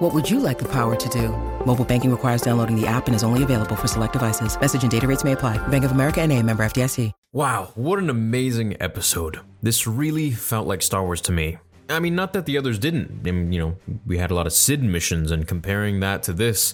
What would you like the power to do? Mobile banking requires downloading the app and is only available for select devices. Message and data rates may apply. Bank of America and a member FDIC. Wow, what an amazing episode. This really felt like Star Wars to me. I mean, not that the others didn't. I mean, you know, we had a lot of Cid missions, and comparing that to this,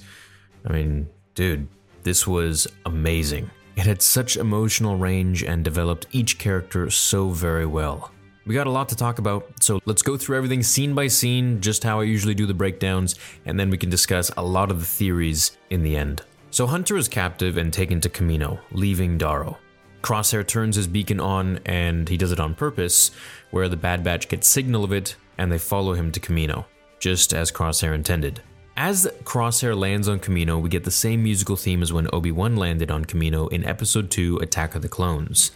I mean, dude, this was amazing. It had such emotional range and developed each character so very well. We got a lot to talk about, so let's go through everything scene by scene, just how I usually do the breakdowns, and then we can discuss a lot of the theories in the end. So Hunter is captive and taken to Kamino, leaving Daro. Crosshair turns his beacon on, and he does it on purpose, where the Bad Batch get signal of it, and they follow him to Kamino, just as Crosshair intended. As Crosshair lands on Kamino, we get the same musical theme as when Obi-Wan landed on Kamino in Episode 2 Attack of the Clones.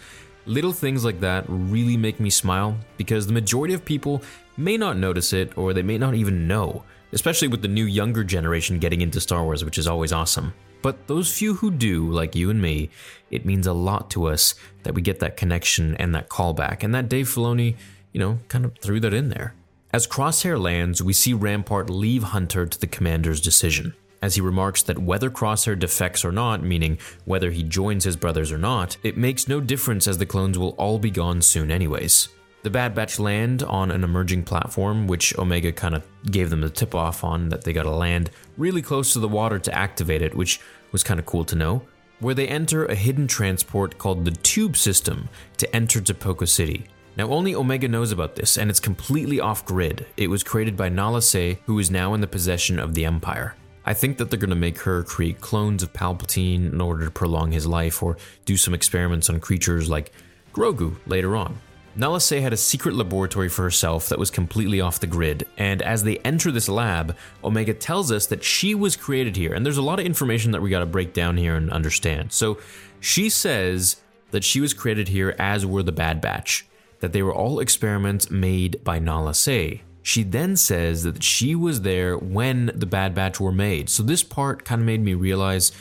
Little things like that really make me smile because the majority of people may not notice it or they may not even know, especially with the new younger generation getting into Star Wars, which is always awesome. But those few who do, like you and me, it means a lot to us that we get that connection and that callback, and that Dave Filoni, you know, kind of threw that in there. As Crosshair lands, we see Rampart leave Hunter to the commander's decision. As he remarks that whether Crosshair defects or not, meaning whether he joins his brothers or not, it makes no difference as the clones will all be gone soon, anyways. The Bad Batch land on an emerging platform, which Omega kind of gave them the tip off on that they gotta land really close to the water to activate it, which was kind of cool to know. Where they enter a hidden transport called the Tube System to enter Tipoca City. Now, only Omega knows about this, and it's completely off grid. It was created by Nala Se, who is now in the possession of the Empire. I think that they're going to make her create clones of Palpatine in order to prolong his life or do some experiments on creatures like Grogu later on. Nala Se had a secret laboratory for herself that was completely off the grid, and as they enter this lab, Omega tells us that she was created here, and there's a lot of information that we gotta break down here and understand. So she says that she was created here as were the Bad Batch, that they were all experiments made by Nala Se. She then says that she was there when the Bad Batch were made, so this part kind of made me realize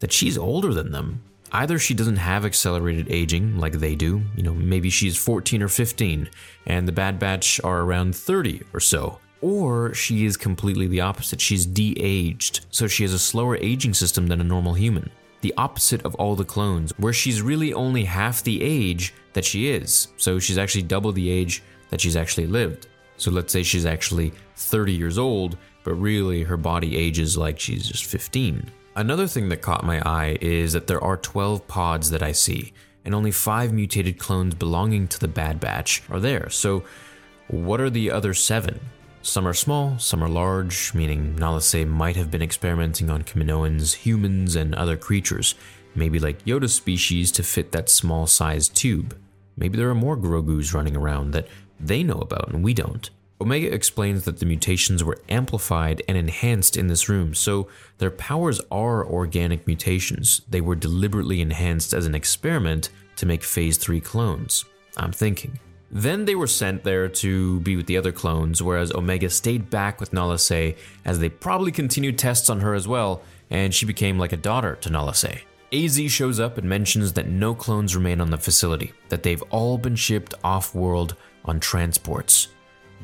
that she's older than them. Either she doesn't have accelerated aging like they do, you know, maybe she's 14 or 15, and the Bad Batch are around 30 or so. Or she is completely the opposite. She's de aged, so she has a slower aging system than a normal human. The opposite of all the clones, where she's really only half the age that she is. So she's actually double the age that she's actually lived. So let's say she's actually 30 years old, but really her body ages like she's just 15. Another thing that caught my eye is that there are 12 pods that I see, and only 5 mutated clones belonging to the Bad Batch are there. So, what are the other 7? Some are small, some are large, meaning Nala Se might have been experimenting on Kaminoans, humans, and other creatures, maybe like Yoda species to fit that small sized tube. Maybe there are more Grogus running around that they know about and we don't. Omega explains that the mutations were amplified and enhanced in this room, so their powers are organic mutations. They were deliberately enhanced as an experiment to make Phase 3 clones. I'm thinking. Then they were sent there to be with the other clones, whereas Omega stayed back with Nala Se as they probably continued tests on her as well, and she became like a daughter to Nala Se. AZ shows up and mentions that no clones remain on the facility, that they've all been shipped off world on transports.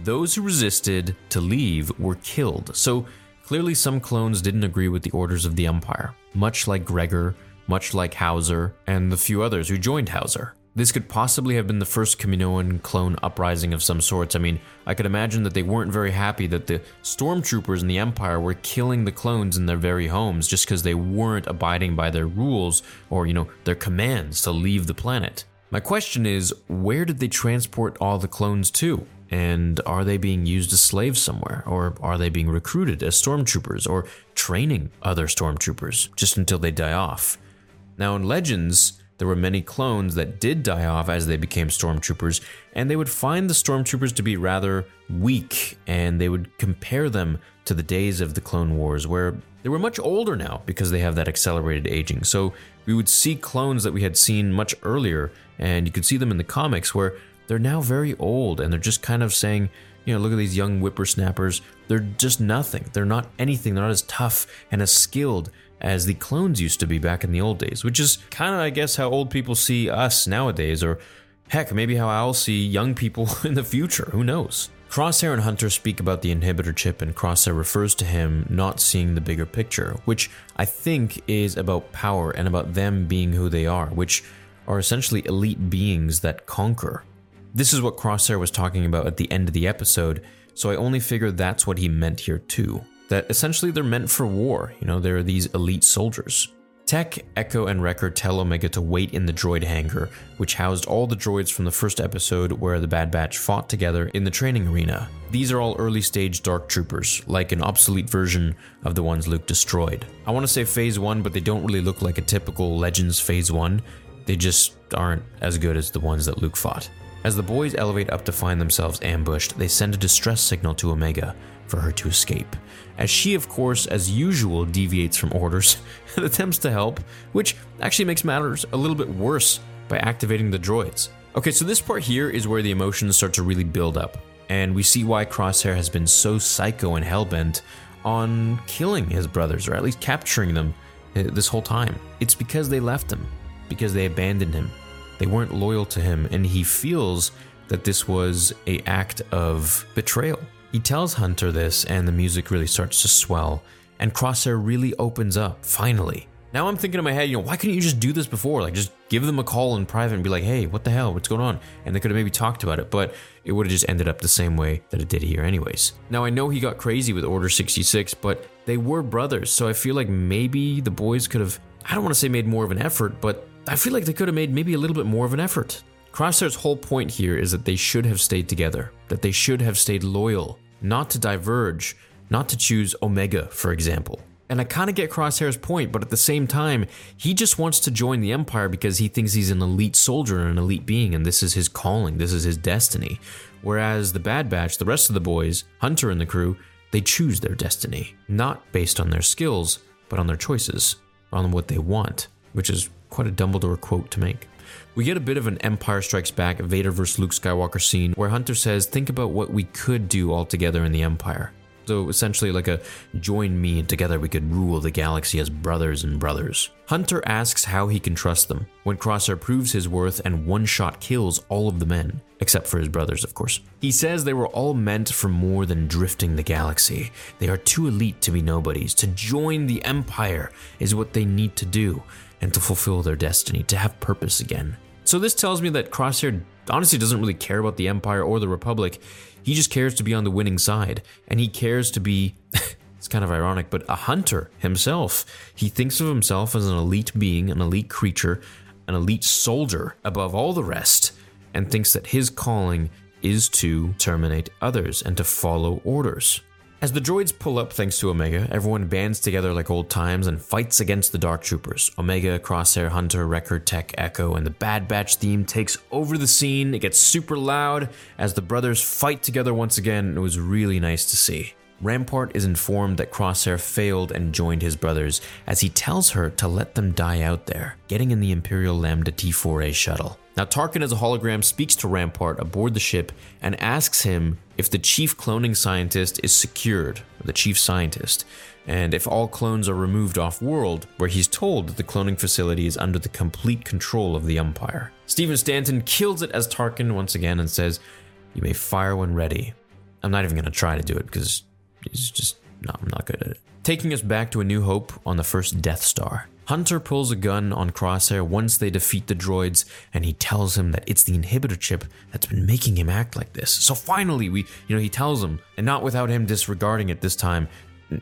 Those who resisted to leave were killed, so clearly some clones didn't agree with the orders of the Empire, much like Gregor, much like Hauser, and the few others who joined Hauser. This could possibly have been the first Kaminoan clone uprising of some sorts. I mean, I could imagine that they weren't very happy that the stormtroopers in the Empire were killing the clones in their very homes just because they weren't abiding by their rules or, you know, their commands to leave the planet. My question is, where did they transport all the clones to? And are they being used as slaves somewhere? Or are they being recruited as stormtroopers or training other stormtroopers just until they die off? Now, in Legends, there were many clones that did die off as they became stormtroopers, and they would find the stormtroopers to be rather weak, and they would compare them to the days of the Clone Wars where they were much older now because they have that accelerated aging. So we would see clones that we had seen much earlier, and you could see them in the comics where they're now very old and they're just kind of saying, you know, look at these young whippersnappers. They're just nothing. They're not anything. They're not as tough and as skilled as the clones used to be back in the old days, which is kind of, I guess, how old people see us nowadays, or heck, maybe how I'll see young people in the future. Who knows? Crosshair and Hunter speak about the inhibitor chip, and Crosshair refers to him not seeing the bigger picture, which I think is about power and about them being who they are, which are essentially elite beings that conquer. This is what Crosshair was talking about at the end of the episode, so I only figure that's what he meant here too. That essentially they're meant for war, you know, they're these elite soldiers. Tech, Echo, and Wrecker tell Omega to wait in the droid hangar, which housed all the droids from the first episode where the Bad Batch fought together in the training arena. These are all early stage Dark Troopers, like an obsolete version of the ones Luke destroyed. I want to say Phase 1, but they don't really look like a typical Legends Phase 1. They just aren't as good as the ones that Luke fought. As the boys elevate up to find themselves ambushed, they send a distress signal to Omega for her to escape. As she, of course, as usual, deviates from orders and attempts to help, which actually makes matters a little bit worse by activating the droids. Okay, so this part here is where the emotions start to really build up, and we see why Crosshair has been so psycho and hellbent on killing his brothers, or at least capturing them uh, this whole time. It's because they left him, because they abandoned him, they weren't loyal to him, and he feels that this was a act of betrayal. He tells Hunter this, and the music really starts to swell, and Crosshair really opens up, finally. Now I'm thinking in my head, you know, why couldn't you just do this before? Like, just give them a call in private and be like, hey, what the hell? What's going on? And they could have maybe talked about it, but it would have just ended up the same way that it did here, anyways. Now, I know he got crazy with Order 66, but they were brothers, so I feel like maybe the boys could have, I don't want to say made more of an effort, but I feel like they could have made maybe a little bit more of an effort. Crosshair's whole point here is that they should have stayed together, that they should have stayed loyal, not to diverge, not to choose Omega, for example. And I kind of get Crosshair's point, but at the same time, he just wants to join the Empire because he thinks he's an elite soldier and an elite being, and this is his calling, this is his destiny. Whereas the Bad Batch, the rest of the boys, Hunter and the crew, they choose their destiny, not based on their skills, but on their choices, on what they want, which is quite a Dumbledore quote to make. We get a bit of an Empire Strikes Back Vader vs. Luke Skywalker scene where Hunter says, Think about what we could do all together in the Empire. So essentially, like a join me and together we could rule the galaxy as brothers and brothers. Hunter asks how he can trust them when Crosshair proves his worth and one shot kills all of the men, except for his brothers, of course. He says they were all meant for more than drifting the galaxy. They are too elite to be nobodies. To join the Empire is what they need to do and to fulfill their destiny, to have purpose again. So this tells me that Crosshair honestly doesn't really care about the Empire or the Republic. He just cares to be on the winning side, and he cares to be. it's kind of ironic, but a hunter himself. He thinks of himself as an elite being, an elite creature, an elite soldier above all the rest, and thinks that his calling is to terminate others and to follow orders. As the droids pull up thanks to Omega, everyone bands together like old times and fights against the Dark Troopers. Omega, Crosshair, Hunter, Wrecker, Tech, Echo, and the Bad Batch theme takes over the scene. It gets super loud as the brothers fight together once again. It was really nice to see. Rampart is informed that Crosshair failed and joined his brothers as he tells her to let them die out there, getting in the Imperial Lambda T4A shuttle. Now, Tarkin as a hologram speaks to Rampart aboard the ship and asks him if the chief cloning scientist is secured, the chief scientist, and if all clones are removed off world, where he's told that the cloning facility is under the complete control of the Empire. Stephen Stanton kills it as Tarkin once again and says, You may fire when ready. I'm not even going to try to do it because he's just, no, I'm not good at it. Taking us back to A New Hope on the first Death Star. Hunter pulls a gun on Crosshair once they defeat the droids, and he tells him that it's the inhibitor chip that's been making him act like this. So finally, we, you know, he tells him, and not without him disregarding it this time,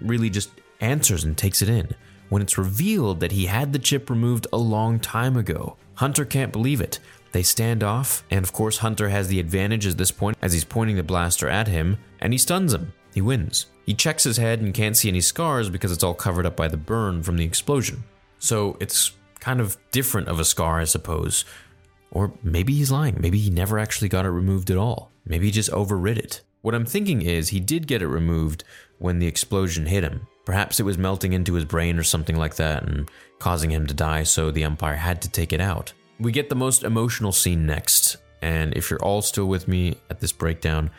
really just answers and takes it in. When it's revealed that he had the chip removed a long time ago, Hunter can't believe it. They stand off, and of course, Hunter has the advantage at this point as he's pointing the blaster at him, and he stuns him. He wins. He checks his head and can't see any scars because it's all covered up by the burn from the explosion. So it's kind of different of a scar, I suppose. Or maybe he's lying. Maybe he never actually got it removed at all. Maybe he just overrid it. What I'm thinking is he did get it removed when the explosion hit him. Perhaps it was melting into his brain or something like that and causing him to die, so the Empire had to take it out. We get the most emotional scene next, and if you're all still with me at this breakdown,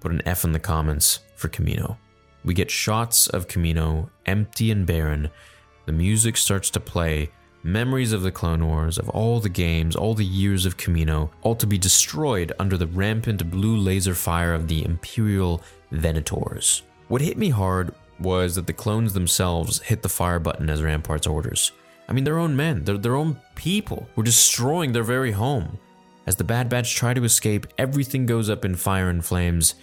put an F in the comments for Kamino. We get shots of Kamino, empty and barren. The music starts to play, memories of the Clone Wars, of all the games, all the years of Kamino, all to be destroyed under the rampant blue laser fire of the Imperial Venators. What hit me hard was that the clones themselves hit the fire button as Rampart's orders. I mean, their own men, their, their own people were destroying their very home. As the Bad Batch try to escape, everything goes up in fire and flames,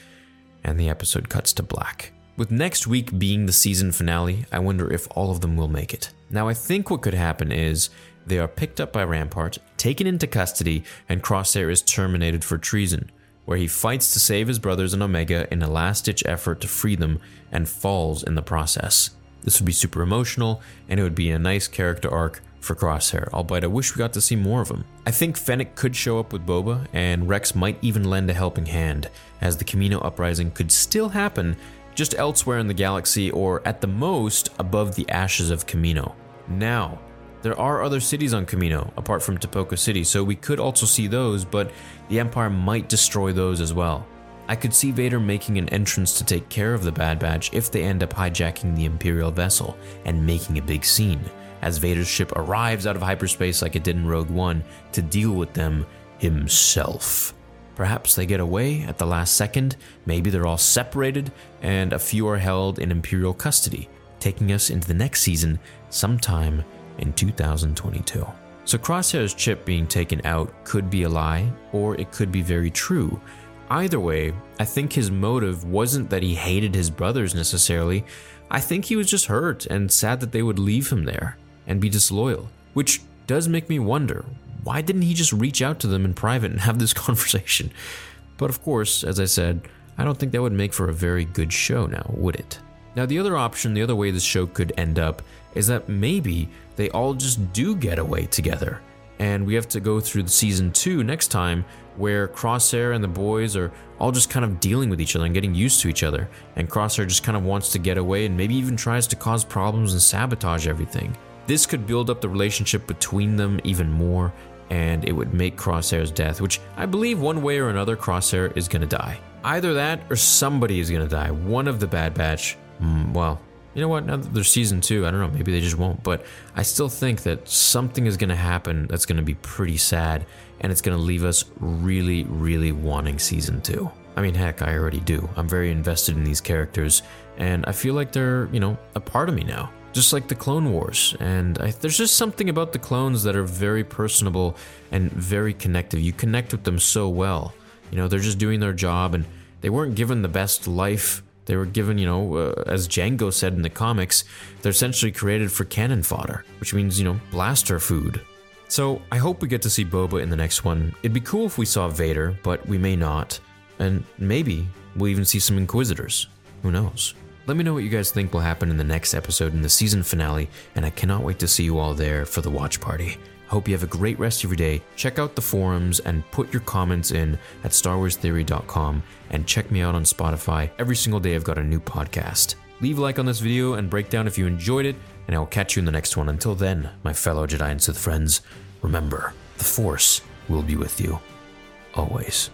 and the episode cuts to black. With next week being the season finale, I wonder if all of them will make it. Now, I think what could happen is they are picked up by Rampart, taken into custody, and Crosshair is terminated for treason, where he fights to save his brothers and Omega in a last ditch effort to free them and falls in the process. This would be super emotional, and it would be a nice character arc for Crosshair, albeit I wish we got to see more of him. I think Fennec could show up with Boba, and Rex might even lend a helping hand, as the Kamino uprising could still happen just elsewhere in the galaxy or at the most above the ashes of Kamino. Now, there are other cities on Kamino apart from Tipoca City, so we could also see those, but the Empire might destroy those as well. I could see Vader making an entrance to take care of the Bad Batch if they end up hijacking the Imperial vessel and making a big scene, as Vader's ship arrives out of hyperspace like it did in Rogue One to deal with them himself. Perhaps they get away at the last second, maybe they're all separated, and a few are held in Imperial custody, taking us into the next season sometime in 2022. So, Crosshair's chip being taken out could be a lie, or it could be very true. Either way, I think his motive wasn't that he hated his brothers necessarily. I think he was just hurt and sad that they would leave him there and be disloyal, which does make me wonder why didn't he just reach out to them in private and have this conversation? But of course, as I said, I don't think that would make for a very good show now, would it? Now, the other option, the other way this show could end up, is that maybe they all just do get away together. And we have to go through the season two next time, where Crosshair and the boys are all just kind of dealing with each other and getting used to each other. And Crosshair just kind of wants to get away and maybe even tries to cause problems and sabotage everything. This could build up the relationship between them even more, and it would make Crosshair's death, which I believe one way or another Crosshair is gonna die. Either that or somebody is gonna die. One of the Bad Batch. Mm, well, you know what? Now that there's season two, I don't know. Maybe they just won't. But I still think that something is gonna happen that's gonna be pretty sad, and it's gonna leave us really, really wanting season two. I mean, heck, I already do. I'm very invested in these characters, and I feel like they're, you know, a part of me now just like the Clone Wars. And I, there's just something about the clones that are very personable and very connective. You connect with them so well. You know, they're just doing their job and they weren't given the best life. They were given, you know, uh, as Jango said in the comics, they're essentially created for cannon fodder, which means, you know, blaster food. So I hope we get to see Boba in the next one. It'd be cool if we saw Vader, but we may not. And maybe we'll even see some Inquisitors. Who knows? Let me know what you guys think will happen in the next episode in the season finale, and I cannot wait to see you all there for the watch party. Hope you have a great rest of your day. Check out the forums and put your comments in at StarWarsTheory.com and check me out on Spotify. Every single day I've got a new podcast. Leave a like on this video and breakdown if you enjoyed it, and I will catch you in the next one. Until then, my fellow Jedi and Sith friends, remember, the Force will be with you always.